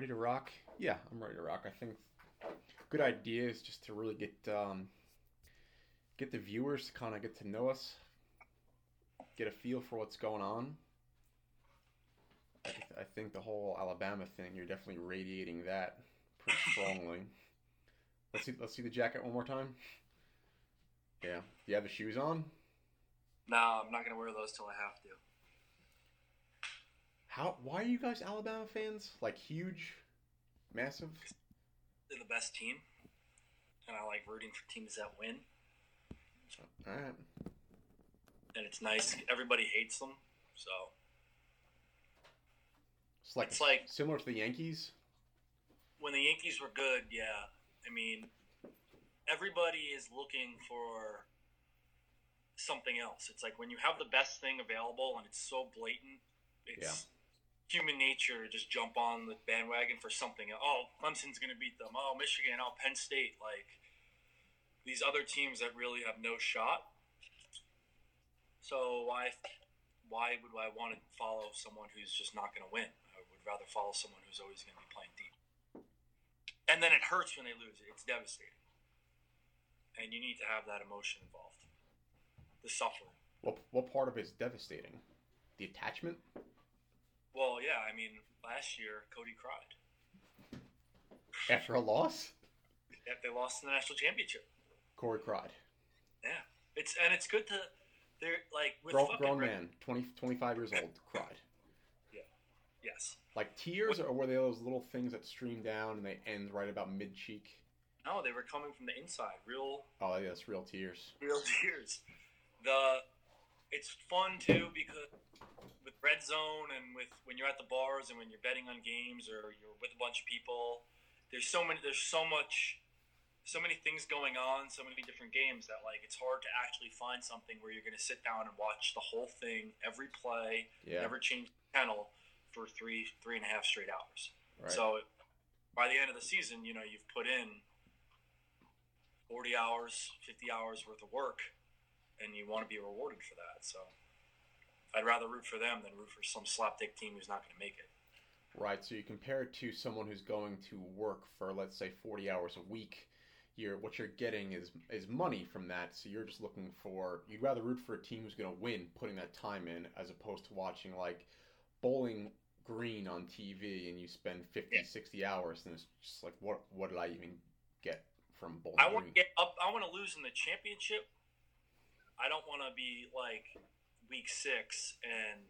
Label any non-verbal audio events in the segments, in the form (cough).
Ready to rock? Yeah, I'm ready to rock. I think good idea is just to really get um, get the viewers to kind of get to know us, get a feel for what's going on. I, th- I think the whole Alabama thing, you're definitely radiating that pretty (laughs) strongly. let's see. Let's see the jacket one more time. Yeah. Do you have the shoes on? No, I'm not gonna wear those till I have to. How? Why are you guys Alabama fans? Like huge, massive? They're the best team, and I like rooting for teams that win. All right. And it's nice. Everybody hates them, so It's like, It's like- similar to the Yankees. when the Yankees were good, yeah. I mean, everybody is looking for something else. It's like when you have the best thing available and it's so blatant, it's human nature just jump on the bandwagon for something. Oh, Clemson's going to beat them. Oh, Michigan. Oh, Penn State. Like these other teams that really have no shot. So why, why would I want to follow someone who's just not going to win? I would rather follow someone who's always going to be playing deep. And then it hurts when they lose. It's devastating. And you need to have that emotion involved. The suffering. What what part of it is devastating? The attachment. Well, yeah, I mean, last year Cody cried. After a loss, If they lost in the national championship. Corey cried. Yeah. It's and it's good to they're like with Grown, grown man, 20, 25 years old, (laughs) cried. Yeah. Yes. Like tears, or were they those little things that stream down and they end right about mid cheek? No, they were coming from the inside. Real Oh, yeah, that's real tears. real (laughs) tears. The it's fun too because red zone and with when you're at the bars and when you're betting on games or you're with a bunch of people, there's so many there's so much so many things going on, so many different games that like it's hard to actually find something where you're gonna sit down and watch the whole thing, every play, Yeah, never change the channel for three three and a half straight hours. right. So by the end of the season, you know, you've put in 40 hours, 50 hours worth of work, and you want to be rewarded for that. So I'd rather root for them than root for some slapdick team who's not going to make it. Right. So you compare it to someone who's going to work for let's say 40 hours a week. You're what you're getting is is money from that. So you're just looking for you'd rather root for a team who's going to win putting that time in as opposed to watching like Bowling Green on TV and you spend 50 Yeah. 60 hours and it's just like what what did I even get from Bowling I want to get up. I want to lose in the championship. I don't want to be like week six and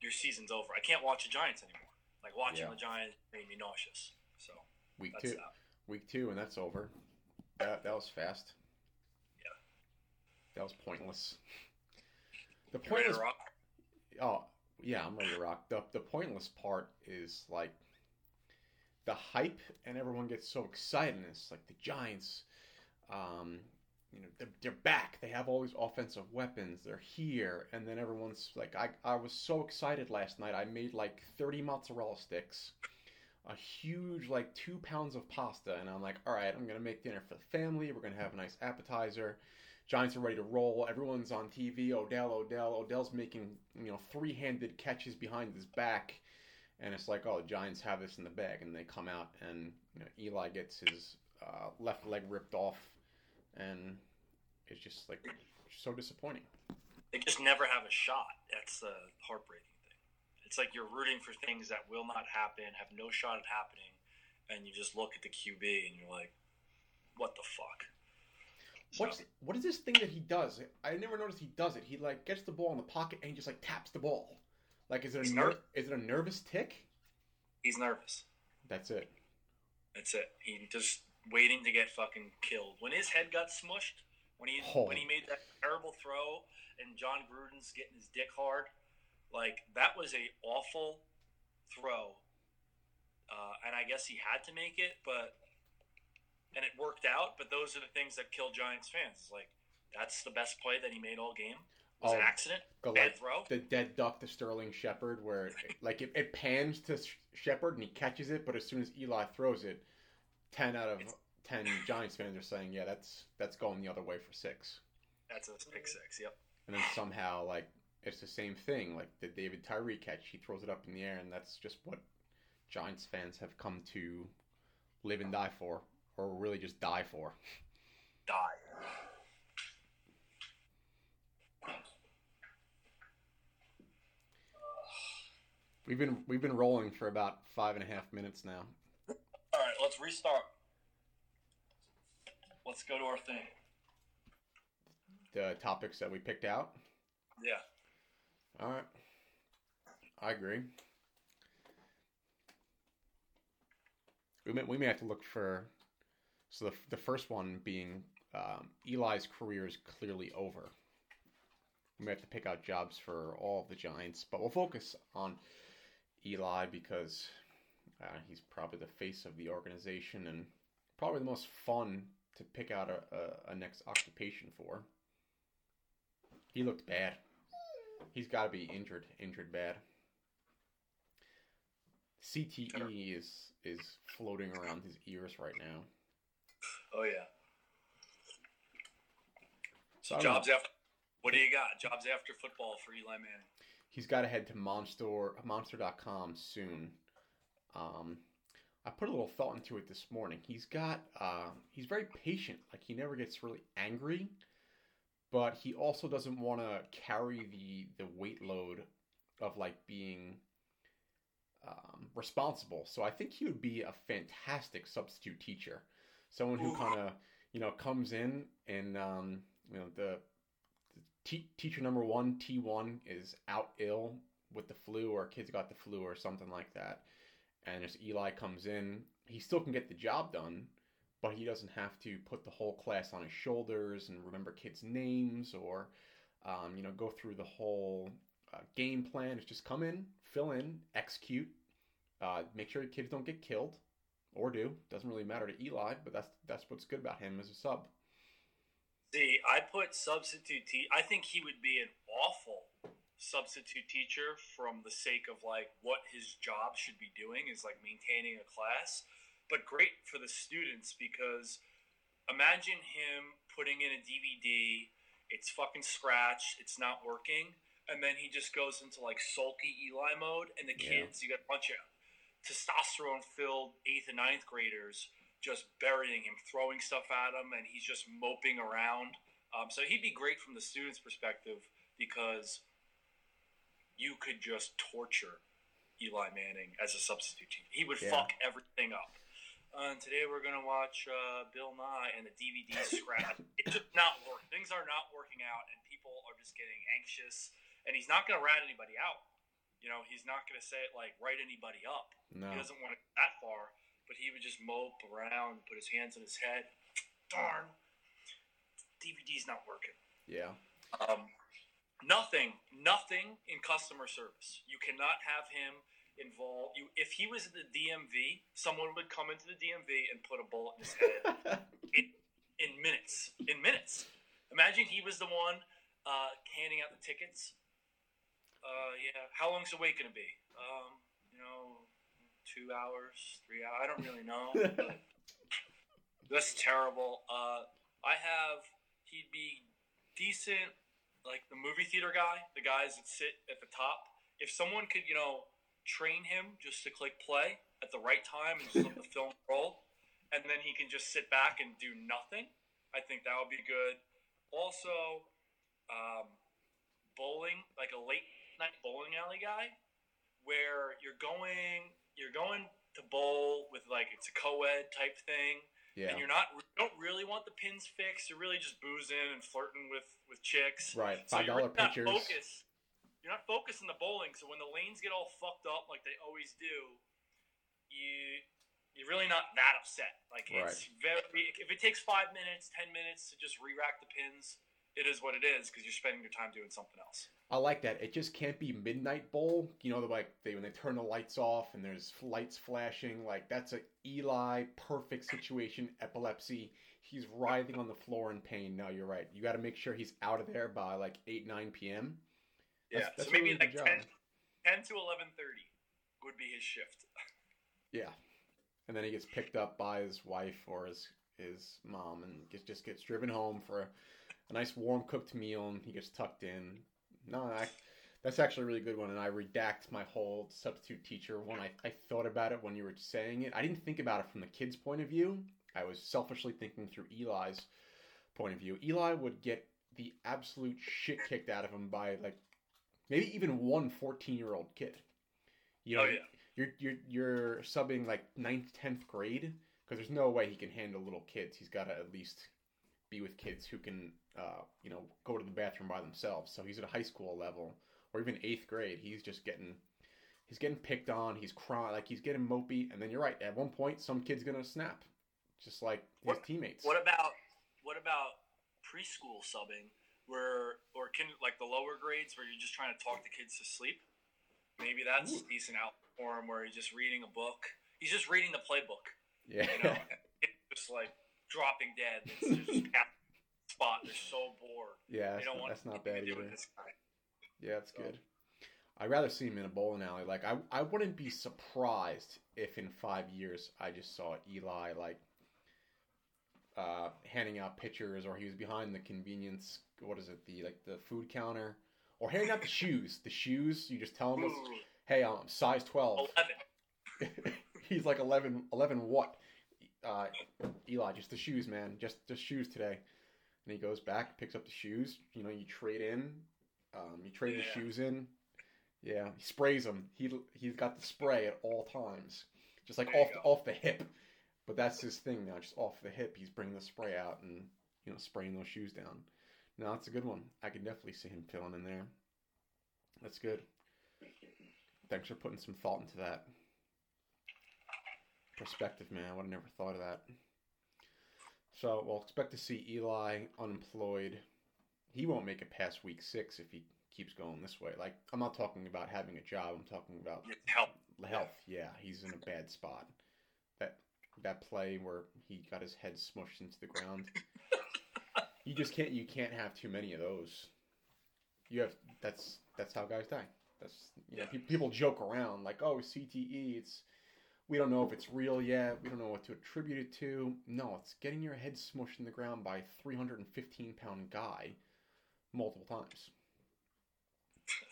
your season's over. I can't watch the Giants anymore. Like watching Yeah. the Giants made me nauseous. So Week 2. that. Week 2 and that's over. That that was fast. Yeah. That was pointless. The You ready to pointless rock? Oh, yeah, I'm ready to rock. The the pointless part is like the hype and everyone gets so excited and it's like the Giants um you know they're, they're back. They have all these offensive weapons. They're here and then everyone's like I I was so excited last night. I made like 30 mozzarella sticks, a huge like 2 pounds of pasta and I'm like, "All right, I'm to make dinner for the family. We're to have a nice appetizer." Giants are ready to roll. Everyone's on TV. Odell, Odell, Odell's making you know three-handed catches behind his back, and it's like, oh, the Giants have this in the bag, and they come out, and you know Eli gets his uh, left leg ripped off, and it's just like so disappointing. they just never have a shot. That's the heartbreaking thing. It's like you're rooting for things that will not happen, have no shot at happening, and you just look at the QB and you're like, "What the fuck?" What's what is this thing that he does? I never noticed he does it. He like gets the ball in the pocket and he just like taps the ball. Like is it a ner- is it a nervous tick? he's nervous. That's it. That's it. He just waiting to get fucking killed. When his head got smushed, when he Oh. when he made that terrible throw, and Jon Gruden's getting his dick hard, like that was a awful throw. Uh, and I guess he had to make it, but and it worked out. But those are the things that kill Giants fans. It's like that's the best play that he made all game. It was an Oh, accident, Go bad like throw. the dead duck to Sterling Shepard, where it, like it, it pans to Sh- Shepard and he catches it, but as soon as Eli throws it, ten out of It's- ten Giants fans are saying, yeah, that's that's going the other way for six. That's a pick six. Yep. And then somehow like it's the same thing, like the David Tyree catch, he throws it up in the air, and that's just what Giants fans have come to live and die for, or really just die for. Die. We've been we've been rolling for about five and a half minutes now. Let's restart. Let's go to our thing. The topics that we picked out. Yeah. All right. I agree. We may, we may have to look for. So the, the first one being um, Eli's career is clearly over. We may have to pick out jobs for all of the Giants, but we'll focus on Eli because uh, he's probably the face of the organization and probably the most fun to pick out a, a, a next occupation for. He looked bad. He's got to be injured, injured bad. CTE is is floating around his ears right now. Oh yeah. So know. Jobs after. What do you got? Jobs after football for Eli Manning. He's got to head to Monster Monster.com soon. Um, I put a little thought into it this morning. He's got uh, he's very patient. Like he never gets really angry, but he also doesn't want to carry the the weight load of like being um, responsible. So I think he would be a fantastic substitute teacher. Someone who kind of you know comes in and um, you know the T- teacher number one, T1, is out ill with the flu, or kids got the flu, or something like that. And as Eli comes in. He still can get the job done, but he doesn't have to put the whole class on his shoulders and remember kids' names or, um, you know, go through the whole uh, game plan. It's just come in, fill in, execute, uh, make sure the kids don't get killed or do. Doesn't really matter to Eli, but that's that's what's good about him as a sub. See, I put substitute te- I think he would be an awful substitute teacher from the sake of like what his job should be doing is like maintaining a class, but great for the students because imagine him putting in a DVD, it's fucking scratched, it's not working, and then he just goes into like sulky Eli mode, and the Yeah. kids, you got a bunch of testosterone filled eighth and ninth graders just burying him, throwing stuff at him, and he's just moping around. Um, so he'd be great from the student's perspective because you could just torture Eli Manning as a substitute teacher. He would Yeah. fuck everything up. Uh, and today we're gonna watch uh, Bill Nye and the DVD (laughs) scrap. it's just not working. Things are not working out, and people are just getting anxious. And he's not gonna rat anybody out. You know, he's not gonna say it like write anybody up. No. He doesn't want to go that far, but he would just mope around, put his hands on his head. Darn, DVD's not working. Yeah. Um, nothing, nothing in customer service. You cannot have him involved. You, if he was in the DMV, someone would come into the DMV and put a bullet in his head (laughs) in, in minutes. In minutes. Imagine he was the one uh, handing out the tickets. Uh, yeah. How long's the wait going to be? Um, you know, two hours, three hours. I don't really know. (laughs) that's terrible. Uh, I have. He'd be decent, like the movie theater guy, the guys that sit at the top. If someone could, you know, train him just to click play at the right time and just let the (laughs) film roll, and then he can just sit back and do nothing. I think that would be good. Also, um, bowling, like a late night bowling alley guy, where you're going, you're going to bowl with like it's a co-ed type thing, Yeah. and you're not you don't really want the pins fixed. You're really just boozing and flirting with with chicks. Right. So Five you're dollar really not pitchers. focused. You're not focused on the bowling. So when the lanes get all fucked up like they always do, you you're really not that upset. Like it's very if it takes five minutes, ten minutes to just re-rack the pins, it is what it is because you're spending your time doing something else. I like that. It just can't be midnight bowl. You know, the like they when they turn the lights off and there's lights flashing. Like that's a Eli perfect situation. Epilepsy. He's writhing on the floor in pain. No, you're right. You got to make sure he's out of there by like eight nine p.m. Yeah. That's- that's so maybe really like good 10, job. 10 to eleven thirty would be his shift. (laughs) Yeah, and then he gets picked up by his wife or his his mom and gets, just gets driven home for a, nice warm cooked meal and he gets tucked in. No, I, That's actually a really good one, and I redact my whole substitute teacher one. I, I thought about it when you were saying it. I didn't think about it from the kid's point of view. I was selfishly thinking through Eli's point of view. Eli would get the absolute shit kicked out of him by like maybe even one 14 year old kid. You know, oh yeah. you're you're you're subbing like ninth, tenth grade because there's no way he can handle little kids. He's got to at least be with kids who can, uh, you know, go to the bathroom by themselves. So he's at a high school level or even eighth grade. He's just getting he's getting picked on. He's crying like he's getting mopey. And then you're right. At one point, some kid's gonna snap, just like his What- teammates. What about what about preschool subbing, where or kin, like the lower grades where you're just trying to talk the kids to sleep? Maybe that's Ooh. decent out for him, where he's just reading a book. He's just reading the playbook. yeah. You know, (laughs) it's just like dropping dead. It's just (laughs) spot. They're so bored. yeah. That's, not, that's not bad either. Yeah, that's So- good. I'd rather see him in a bowling alley. Like I, I wouldn't be surprised if in five years I just saw Eli like uh, handing out pitchers, or he was behind the convenience. What is it? The like the food counter, or handing out the (laughs) shoes. The shoes. You just tell him, "Hey, I'm size 12. Eleven. (laughs) He's like 11, 11 what? Uh, Eli, just the shoes, man. Just just shoes today. And he goes back, picks up the shoes. You know, you trade in. Um, you trade the shoes in. Yeah, he sprays them. He he's got the spray at all times, just like There off go. off the hip. But that's his thing now, just off the hip. He's bringing the spray out and you know spraying those shoes down. No, that's a good one. I can definitely see him filling in there. That's good. Thanks for putting some thought into that. Perspective, man. I would have never thought of that. So we'll expect to see Eli unemployed. He won't make it past week six if he keeps going this way. Like I'm not talking about having a job. I'm talking about health. health. Yeah, he's in a bad spot. That that play where he got his head smushed into the ground. you just can't. You can't have too many of those. You have. That's that's how guys die. That's you know Yeah. people joke around like oh CTE. It's we don't know if it's real yet. We don't know what to attribute it to. No, it's getting your head smushed in the ground by a 315 pound guy multiple times.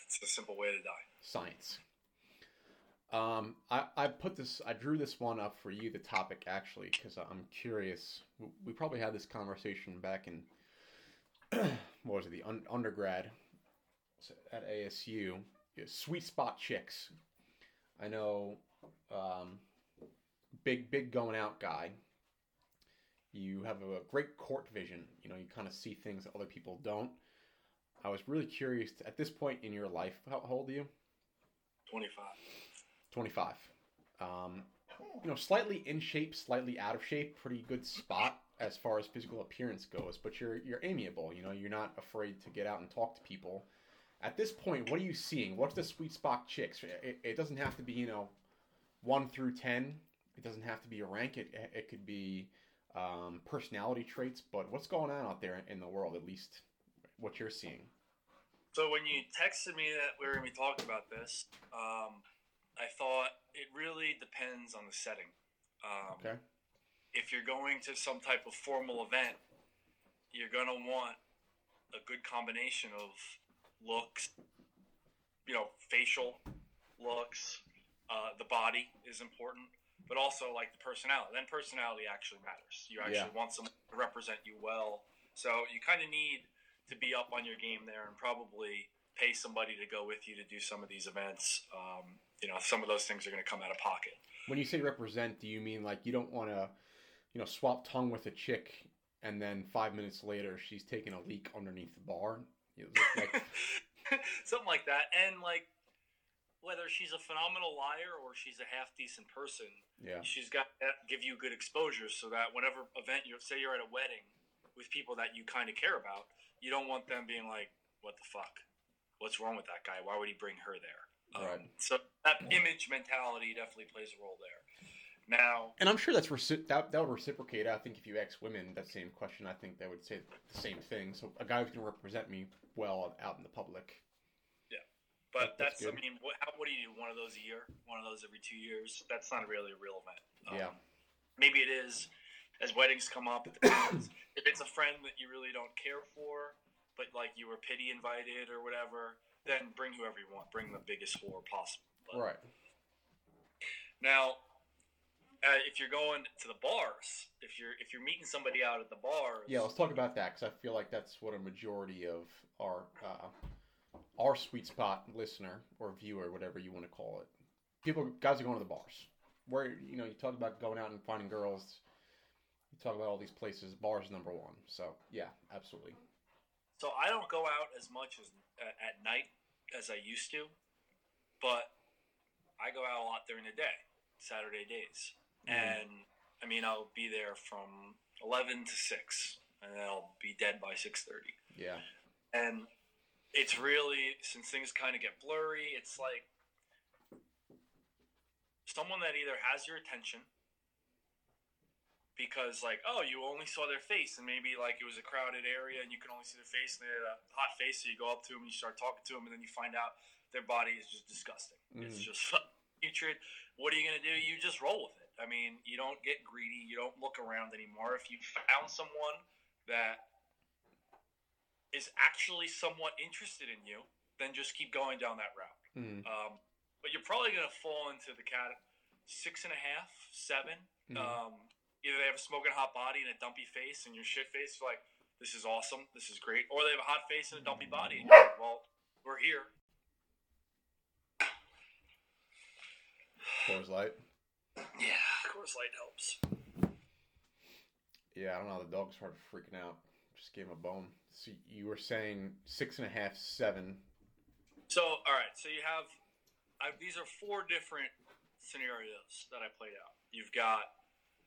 It's a simple way to die. science. Um, I, I put this, I drew this one up for you, the topic actually, because I'm curious. We- probably had this conversation back in, (clears throat) what was it, the un- undergrad at ASU. Yeah, Sweet spot chicks. I know, um, big, big going out guy. You have a great court vision. You know, you kind of see things that other people don't. I was really curious at this point in your life. How old are you? Twenty-five. 25. Um, you know, slightly in shape, slightly out of shape, pretty good spot as far as physical appearance goes, but you're you're amiable, you know, you're not afraid to get out and talk to people. At this point, what are you seeing? What's the sweet spot chicks? It, it doesn't have to be, you know, 1 through 10. It doesn't have to be a rank. It it could be um, personality traits, but what's going on out there in the world at least what you're seeing? So when you texted me that we were going to be talking about this, um, I thought it really depends on the setting. Um, Okay. If you're going to some type of formal event, you're going to want a good combination of looks, you know, facial looks. Uh, the body is important, but also like the personality. Then personality actually matters. You actually Yeah. want someone to represent you well. So you kind of need to be up on your game there and probably pay somebody to go with you to do some of these events. Um, you know, some of those things are going to come out of pocket. When you say represent, do you mean like you don't want to, you know, swap tongue with a chick and then five minutes later she's taking a leak underneath the bar? (laughs) Like, something like that. And like whether she's a phenomenal liar or she's a half decent person, yeah, she's got to give you good exposure so that whenever event you say you're at a wedding with people that you kind of care about, you don't want them being like, "What the fuck? What's wrong with that guy? Why would he bring her there?" Right. Um, so that image mentality definitely plays a role there. Now, and I'm sure that's reci- that that would reciprocate. I think if you ask women that same question, I think they would say the same thing. So a guy who can represent me well out in the public. But that's that's, I mean, what, how, what do you do? One of those a year? One of those every two years? That's not really a real event. Um, Yeah. Maybe it is as weddings come up. (coughs) If it's a friend that you really don't care for, but like you were pity invited or whatever, then bring whoever you want. Bring the biggest whore possible. But Right. Now, uh, if you're going to the bars, if you're if you're meeting somebody out at the bars, Yeah, let's talk about that because I feel like that's what a majority of our uh, our sweet spot listener or viewer, whatever you want to call it, people guys are going to the bars. Where you know you talk about going out and finding girls, you talk about all these places. Bars number one. So yeah, absolutely. So I don't go out as much as uh, at night as I used to, but I go out a lot during the day, Saturday days, Mhm. and I mean I'll be there from eleven to six, and then I'll be dead by six thirty. Yeah. And it's really since things kind of get blurry, it's like someone that either has your attention because like oh you only saw their face and maybe like it was a crowded area and you can only see their face and they had a hot face so you go up to them and you start talking to them and then you find out their body is just disgusting. It's Mhm. just putrid. What are you going to do? You just roll with it. I mean you don't get greedy. You don't look around anymore. If you found someone that is actually somewhat interested in you then just keep going down that route Mhm. um, but you're probably going to fall into the cat six and a half, seven. Mhm. Um, either they have a smoking hot body and a dumpy face, and your shit face, you're like, this is awesome, this is great. Or they have a hot face and a dumpy body, and you're like, well, we're here. Coors Light. Yeah, Coors Light helps. Yeah, I don't know. The dog's started freaking out. Just gave him a bone. So you were saying six and a half, seven. So, all right, so you have, I, these are four different scenarios that I played out. You've got,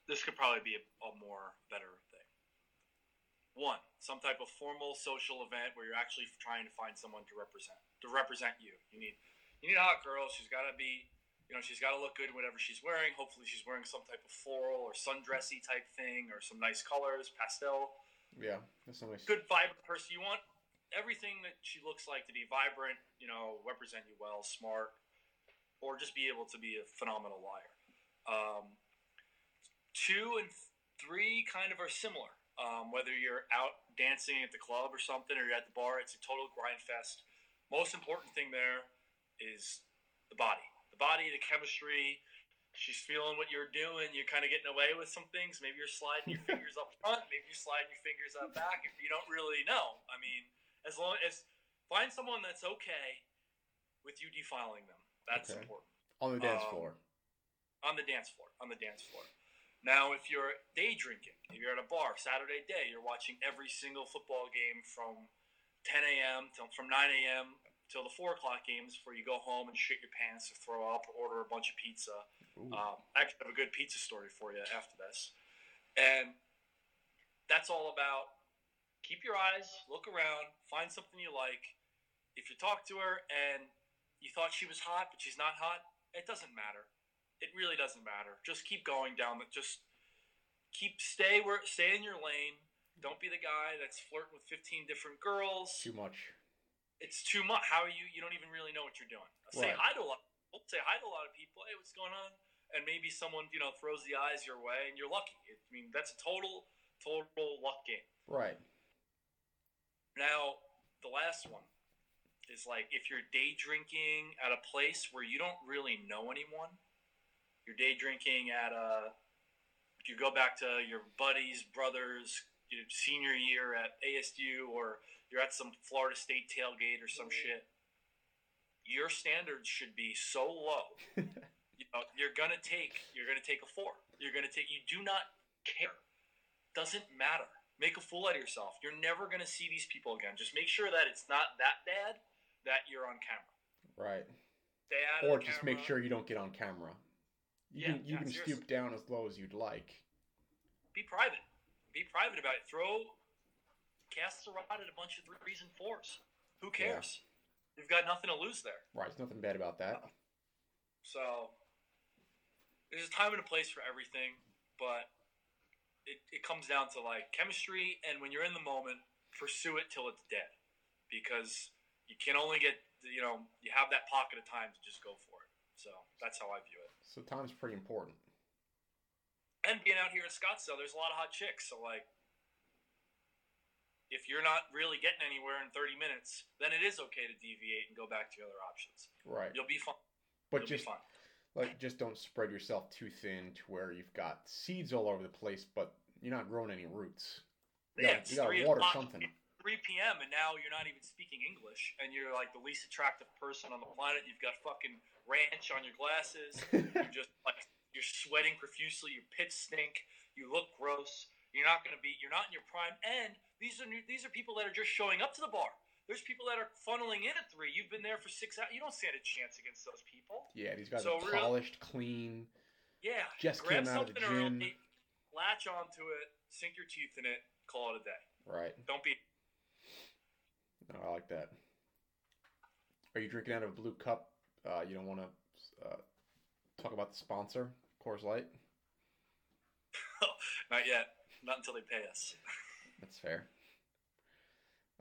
this could probably be a, a more better thing. One, some type of formal social event where you're actually trying to find someone to represent, to represent you. You need, you need a hot girl. She's got to be, you know, she's got to look good in whatever she's wearing. Hopefully, she's wearing some type of floral or sundressy type thing, or some nice colors, pastel Yeah, that's a nice. good vibrant person. You want everything that she looks like to be vibrant, you know, represent you well, smart, or just be able to be a phenomenal liar. Um, two and three kind of are similar. Um, whether you're out dancing at the club or something, or you're at the bar, it's a total grind fest. Most important thing there is the body. The body, the chemistry. She's feeling what you're doing. You're kind of getting away with some things. Maybe you're sliding your (laughs) fingers up front. Maybe you're sliding your fingers up back. If you don't really know, I mean, as long as find someone that's okay with you defiling them. That's Okay. important On the dance Um, floor. on the dance floor. On the dance floor. Now, if you're day drinking, if you're at a bar Saturday day, you're watching every single football game from 10 a.m. till from 9 a.m. till the four o'clock games before you go home and shit your pants or throw up or order a bunch of pizza. Um, I actually have a good pizza story for you after this. And that's all about keep your eyes, look around, find something you like. If you talk to her and you thought she was hot, but she's not hot, it doesn't matter. It really doesn't matter. Just keep going down the just keep stay where stay in your lane. Don't be the guy that's flirting with 15 different girls Too much. it's too much. How are you? You don't even really know what you're doing. Say hi to a lot. Say hi to a lot of people. Hey, what's going on? And maybe someone you know throws the eyes your way, and you're lucky. I mean, that's a total, total luck game. Right. Now, the last one is like if you're day drinking at a place where you don't really know anyone. You're day drinking at a. You go back to your buddy's brother's you senior year at ASU, or you're at some Florida State tailgate or some mm-hmm. shit. Your standards should be so low. (laughs) you know, you're gonna take. You're gonna take a four. You're gonna take. You do not care. Doesn't matter. Make a fool out of yourself. You're never gonna see these people again. Just make sure that it's not that bad that you're on camera. Right. Stay out Or the just make sure you don't get on camera. You Yeah, can you yeah, can seriously. stoop down as low as you'd like. Be private. Be private about it. Throw cast a rod at a bunch of threes and fours. Who Yeah. cares? You've got nothing to lose there. Right. There's nothing bad about that. So there's a time and a place for everything, but it, it comes down to like chemistry and when you're in the moment, pursue it till it's dead. Because you can only get you know, you have that pocket of time to just go for it. So that's how I view it. So time's pretty important. And being out here in Scottsdale, there's a lot of hot chicks, so like if you're not really getting anywhere in 30 minutes, then it is okay to deviate and go back to your other options. Right. You'll be fine. But You'll just be fine. Like just don't spread yourself too thin to where you've got seeds all over the place, but you're not growing any roots. You Yeah, gotta, it's you gotta three water o'clock. something. 3 p.m. and now you're not even speaking English, and you're like the least attractive person on the planet. You've got fucking ranch on your glasses. (laughs) You're just like you're sweating profusely. Your pits stink. You look gross. You're not gonna be. You're not in your prime. And these are new, these are people that are just showing up to the bar. There's people that are funneling in at three. You've been there for six hours. You don't stand a chance against those people. yeah, these guys So are real- polished, clean. Yeah. Just grab came out of the something gym. early, latch onto it, sink your teeth in it, call it a day. Right. Don't be. No, I like that. Are you drinking out of a blue cup? Uh, you don't want to uh, talk about the sponsor, Coors Light. (laughs) Not yet. Not until they pay us. That's fair.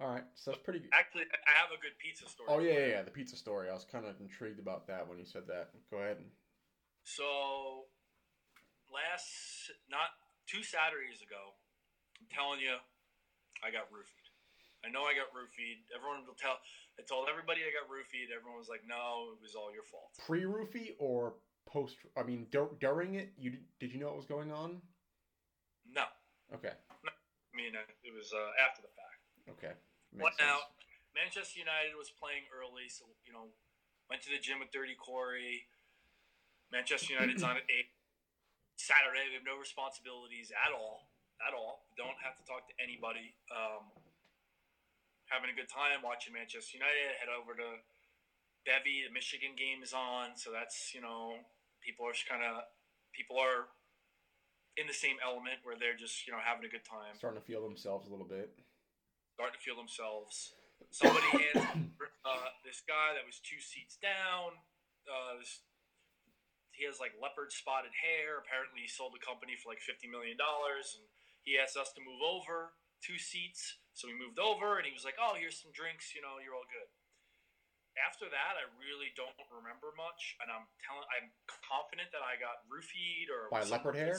All right, so that's pretty. good. Actually, I have a good pizza story. Oh yeah, yeah, yeah, the pizza story. I was kind of intrigued about that when you said that. Go ahead. So, last not two Saturdays ago, I'm telling you, I got roofied. I know I got roofied. Everyone will tell. I told everybody I got roofied. Everyone was like, "No, it was all your fault." Pre-roofie or post? I mean, dur- during it, you did you know what was going on? No, Okay, I mean it was uh, after the fact. Okay. Makes sense. out. Manchester United was playing early, so you know, went to the gym with Dirty Corey. Manchester United's on at eight. Saturday, we have no responsibilities at all. At all. Don't have to talk to anybody. Um, having a good time watching Manchester United. Head over to Bevy. The Michigan game is on, so that's you know people are just kind of people are in the same element where they're just you know having a good time Starting to feel themselves a little bit. Starting to feel themselves. Somebody (coughs) hands uh, this guy that was two seats down. Uh, this, he has like leopard spotted hair. Apparently, he sold the company for like fifty million dollars, and he asked us to move over two seats. So we moved over, and he was like, "Oh, here's some drinks. You know, you're all good." After that, I really don't remember much, and I'm telling, I'm confident that I got roofied or By leopard hair?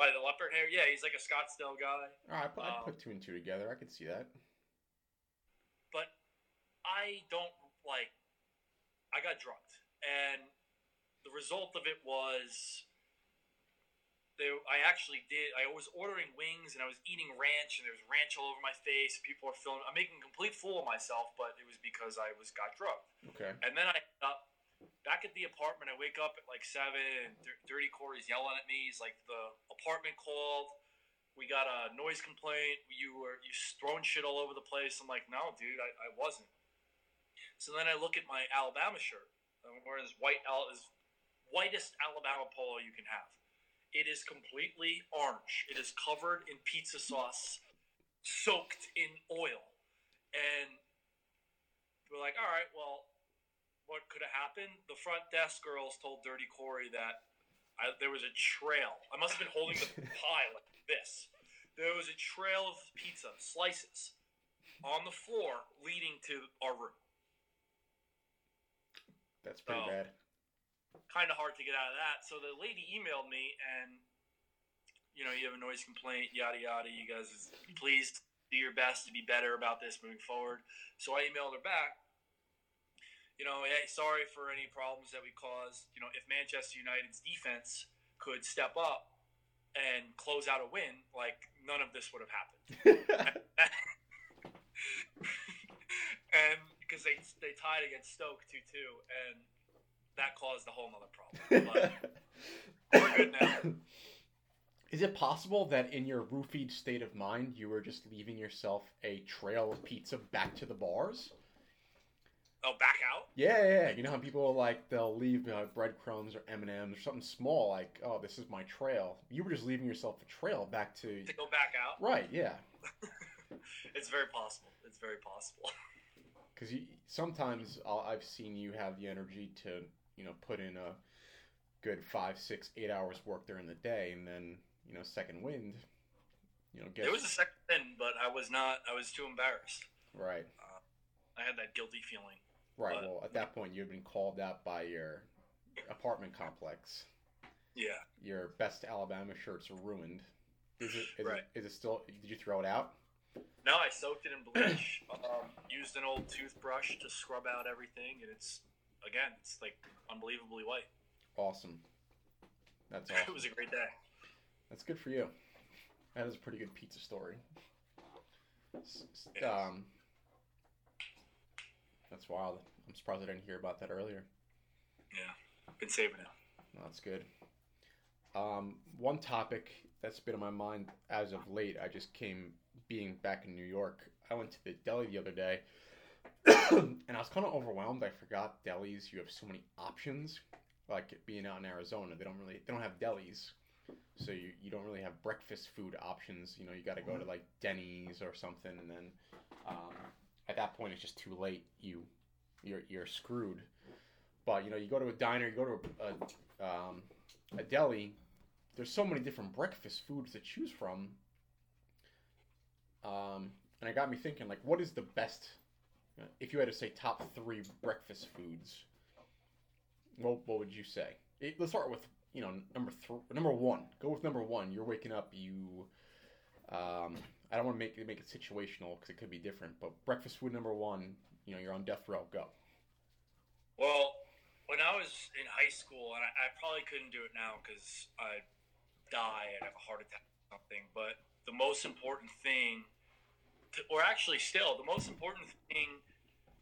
By the leopard hair, yeah, he's like a Scottsdale guy. Oh, I Um, put two and two together. I could see that. but I don't like. I got drugged, and the result of it was. They, I actually did. I was ordering wings and I was eating ranch, and there was ranch all over my face. People were filming. I'm making a complete fool of myself, but it was because I was got drugged. Okay. And then I end up back at the apartment. I wake up at like seven, and Dirty Corey's yelling at me. He's like, "The apartment called. We got a noise complaint. You were you throwing shit all over the place." I'm like, "No, dude, I, I wasn't." So then I look at my Alabama shirt. I'm wearing this white, Al- this whitest Alabama polo you can have. It is completely orange. It is covered in pizza sauce, soaked in oil, and we're like, "All right, well." What could have happened. The front desk girls told Dirty Corey that I, there was a trail. I must have been holding the (laughs) pie like this. There was a trail of pizza slices on the floor leading to our room. That's pretty Oh. bad. Kind of hard to get out of that. So the lady emailed me and, you know, you have a noise complaint, yada yada. You guys, please do your best to be better about this moving forward. So I emailed her back. You know, hey, sorry for any problems that we caused. You know, if Manchester United's defense could step up and close out a win, like none of this would have happened. (laughs) and because they they tied against Stoke two two, and that caused a whole nother problem. But we're good now. (coughs) Is it possible that in your roofied state of mind, you were just leaving yourself a trail of pizza back to the bars? Oh, back out? Yeah, yeah, yeah. You know how people like they'll leave uh, breadcrumbs or M and M's or something small, like, oh, this is my trail. You were just leaving yourself a trail back to. To go back out? Right, yeah. (laughs) It's very possible. It's very possible. (laughs) Because sometimes I'll, I've seen you have the energy to, you know, put in a good five, six, eight hours work during the day, and then you know, second wind, you know, get There was a second win, but I was not. I was too embarrassed. right, I had that guilty feeling. Right. But- well, at that point, you've been called out by your apartment complex. Yeah. Your best Alabama shirts are ruined. Is it? Is Right. It, is it still? Did you throw it out? No, I soaked it in bleach. (clears throat) um, used an old toothbrush to scrub out everything, and it's again, it's like unbelievably white. Awesome. That's (laughs) awesome. It was a great day. That's good for you. That is a pretty good pizza story. Um, that's wild. I'm surprised I didn't hear about that earlier. Yeah, been saving it. No, that's good. Um, one topic that's been on my mind as of late, I just came being back in New York. I went to the deli the other day, (coughs) and I was kind of overwhelmed. I forgot delis. You have so many options. Like being out in Arizona, they don't really they don't have delis, so you, you don't really have breakfast food options. You know, you got to go to like Denny's or something, and then um, at that point it's just too late. You you're you're screwed. But you know, you go to a diner, you go to a, a um, a deli, there's so many different breakfast foods to choose from. Um, and it got me thinking, like, what is the best? If you had to say top three breakfast foods, what what would you say? It, let's start with you know number three, number one. Go with number one. You're waking up. You, um, I don't want to make it make it situational because it could be different. But breakfast food number one. You know, you're on death row. Go. Well, when I was in high school, and I, I probably couldn't do it now because I'd die, I'd have a heart attack or something. But the most important thing, to, or actually still, the most important thing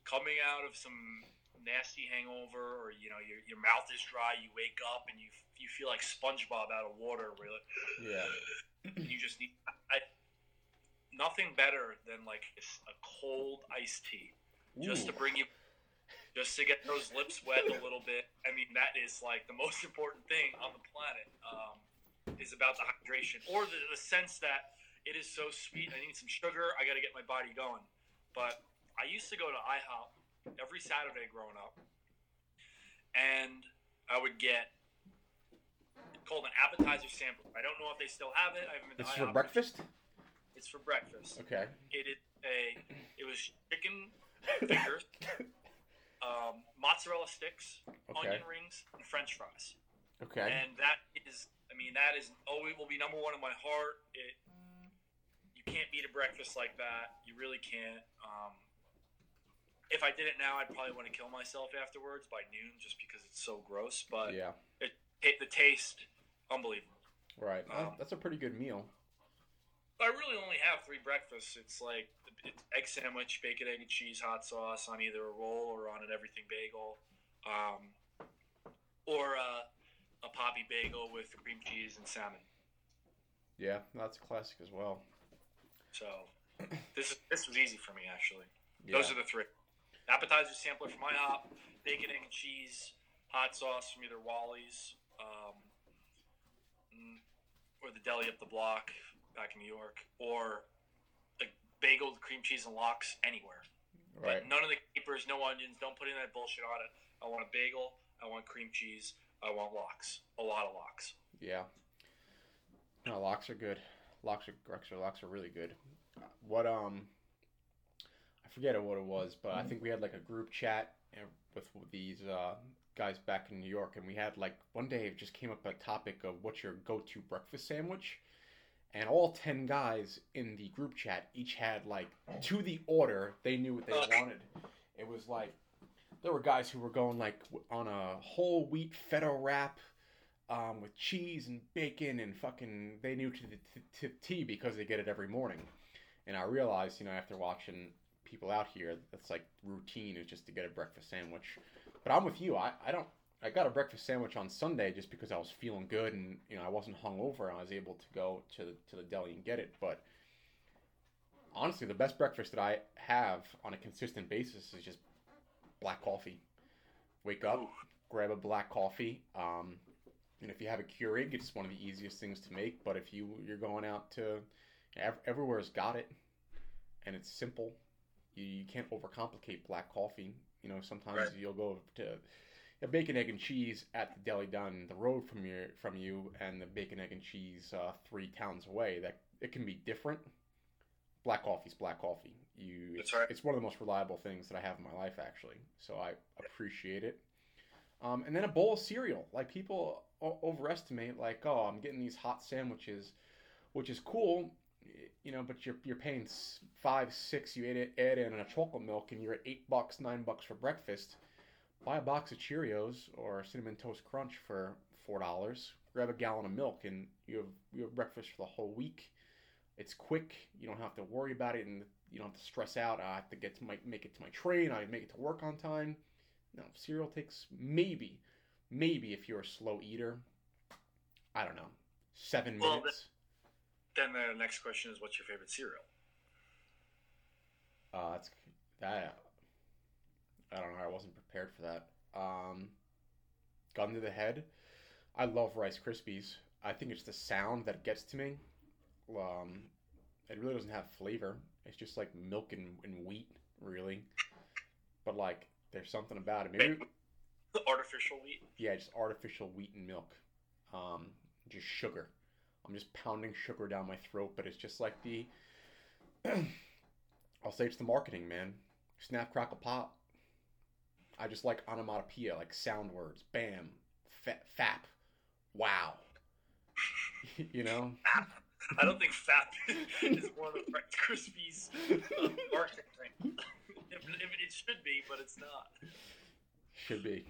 coming out of some nasty hangover or, you know, your, your mouth is dry, you wake up and you, you feel like SpongeBob out of water, really Yeah. you just need, I, nothing better than like a cold iced tea. Just to bring you just to get those lips wet a little bit. I mean that is like the most important thing on the planet um, is about the hydration or the, the sense that it is so sweet. I need some sugar. I got to get my body going. But i used to go to ihop every saturday growing up and i would get called an appetizer sampler i don't know if they still have it. I haven't been to This IHOP for breakfast. It's for breakfast Okay. it is a it was chicken fingers (laughs) um, mozzarella sticks, Okay. onion rings, and French fries. Okay. And that is, I mean, that is it will be number one in my heart. It you can't beat a breakfast like that. You really can't. Um, if I did it now, I'd probably want to kill myself afterwards by noon, just because it's so gross. But yeah. it, it the taste, unbelievable. Right. Um, that's a pretty good meal. I really only have three breakfasts. It's like it's egg sandwich, bacon, egg, and cheese, hot sauce on either a roll or on an everything bagel, um, or uh, a poppy bagel with cream cheese and salmon. Yeah, that's a classic as well. So this is this was easy for me actually. Yeah. Those are the three: appetizer sampler from IHOP, bacon, egg, and cheese, hot sauce from either Wally's, um, or the deli up the block back in New York, or like bagel with cream cheese and lox anywhere. right. But none of the capers, no onions. Don't put in that bullshit on it. I want a bagel. I want cream cheese. I want lox. A lot of lox. Yeah. No, lox are good. Lox are lox are really good. What um, I forget what it was, but I think we had like a group chat uh, with these uh, guys back in New York, and we had like one day it just came up a topic of what's your go-to breakfast sandwich, and all ten guys in the group chat each had like to the order they knew what they wanted. It was like there were guys who were going like on a whole wheat feta wrap um, with cheese and bacon and fucking they knew to the t- T because they get it every morning. And I realized, you know, after watching people out here, that's like routine is just to get a breakfast sandwich. But I'm with you. I, I don't. I got a breakfast sandwich on Sunday just because I was feeling good and you know I wasn't hungover and I was able to go to the, to the deli and get it. But honestly, the best breakfast that I have on a consistent basis is just black coffee. Wake up, Ooh. grab a black coffee. Um, and if you have a Keurig, it's one of the easiest things to make. But if you you're going out to ev- everywhere's got it, and it's simple. You, you can't overcomplicate black coffee. You know, sometimes Right. you'll go to a bacon, egg, and cheese at the deli down the road from your from you, and the bacon, egg, and cheese uh, three towns away. That it can be different. Black coffee's black coffee. You, That's it's, right. it's one of the most reliable things that I have in my life, actually. So I appreciate it. Um, and then a bowl of cereal. Like people o- overestimate, like, oh, I'm getting these hot sandwiches, which is cool. you know, but you're you're paying five, six. You add, it- add in a chocolate milk, and you're at eight bucks, nine bucks for breakfast. Buy a box of Cheerios or cinnamon toast crunch for four dollars. Grab a gallon of milk, and you have you have breakfast for the whole week. It's quick. You don't have to worry about it, and you don't have to stress out. I have to get to my make it to my train. I make it to work on time. No, cereal takes maybe, maybe if you're a slow eater. I don't know, seven Well, minutes. Then the next question is, what's your favorite cereal? Uh, that's that. I don't know. I wasn't prepared for that. Um, gun to the head. I love Rice Krispies. I think it's the sound that gets to me. Um, it really doesn't have flavor. It's just like milk and, and wheat, really. But like, there's something about it. Maybe the Artificial wheat. yeah, just artificial wheat and milk. Um, just sugar. I'm just pounding sugar down my throat, but it's just like the. (clears throat) I'll say it's the marketing, man. Snap, crackle, pop. I just like onomatopoeia, like sound words. Bam, fa- fap, wow. (laughs) you know. I don't think FAP (laughs) is one of the Rice Krispies uh, marketing thing. if, if it should be, but it's not. Should be.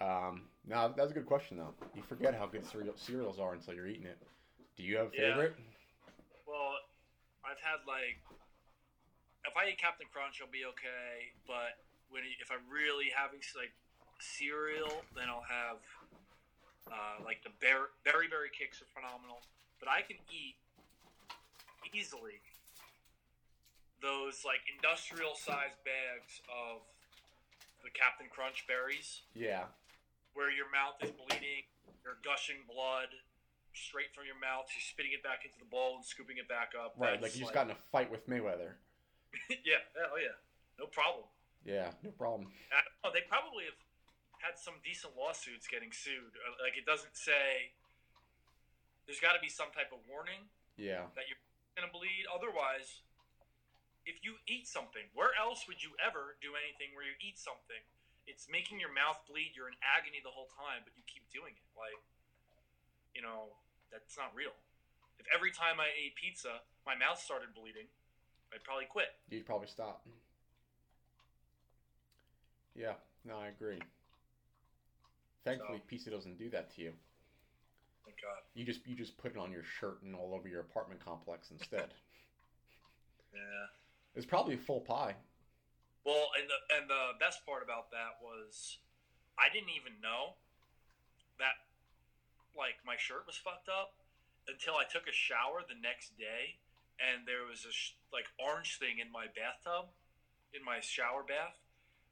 Um, no, that's a good question though. You forget how good cereal, cereals are until you're eating it. Do you have a Yeah. favorite? Well, I've had like, if I eat Captain Crunch, I'll be okay. But when if I'm really having like cereal, then I'll have uh, like the bear, Berry Berry Kix are phenomenal. But I can eat easily those like industrial sized bags of the Captain Crunch berries Yeah. where your mouth is bleeding, you're gushing blood straight from your mouth, you're spitting it back into the bowl and scooping it back up. Right. That's Like you just got in a fight with Mayweather. (laughs) yeah, oh yeah, no problem. Yeah. No problem. I they probably have had some decent lawsuits getting sued. Uh, Like it doesn't say. There's got to be some type of warning Yeah. that you're going to bleed. Otherwise, if you eat something, where else would you ever do anything where you eat something? It's making your mouth bleed. You're in agony the whole time, but you keep doing it. Like, you know, that's not real. If every time I ate pizza, my mouth started bleeding, I'd probably quit. You'd probably stop. Yeah. No, I agree. Thankfully, So- pizza doesn't do that to you. Thank God. You just you just put it on your shirt and all over your apartment complex instead. (laughs) Yeah. it's probably a full pie. Well, and the and the best part about that was, I didn't even know that like my shirt was fucked up until I took a shower the next day, and there was a sh- like orange thing in my bathtub, in my shower bath.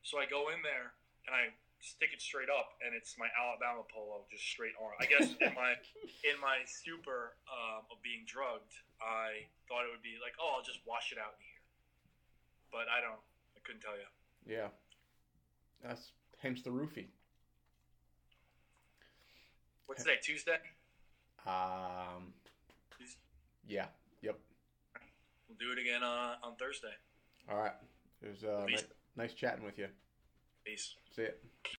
So I go in there and I stick it straight up, and it's my Alabama polo, just straight orange. I guess in my (laughs) in my stupor um, of being drugged, I thought it would be like, oh, I'll just wash it out in here, but I don't. I couldn't tell you. Yeah. That's hence the roofie. What's today? Tuesday. Um. Yeah. Yep. We'll do it again uh, on Thursday. All right. Was uh, nice chatting with you. Peace. See it.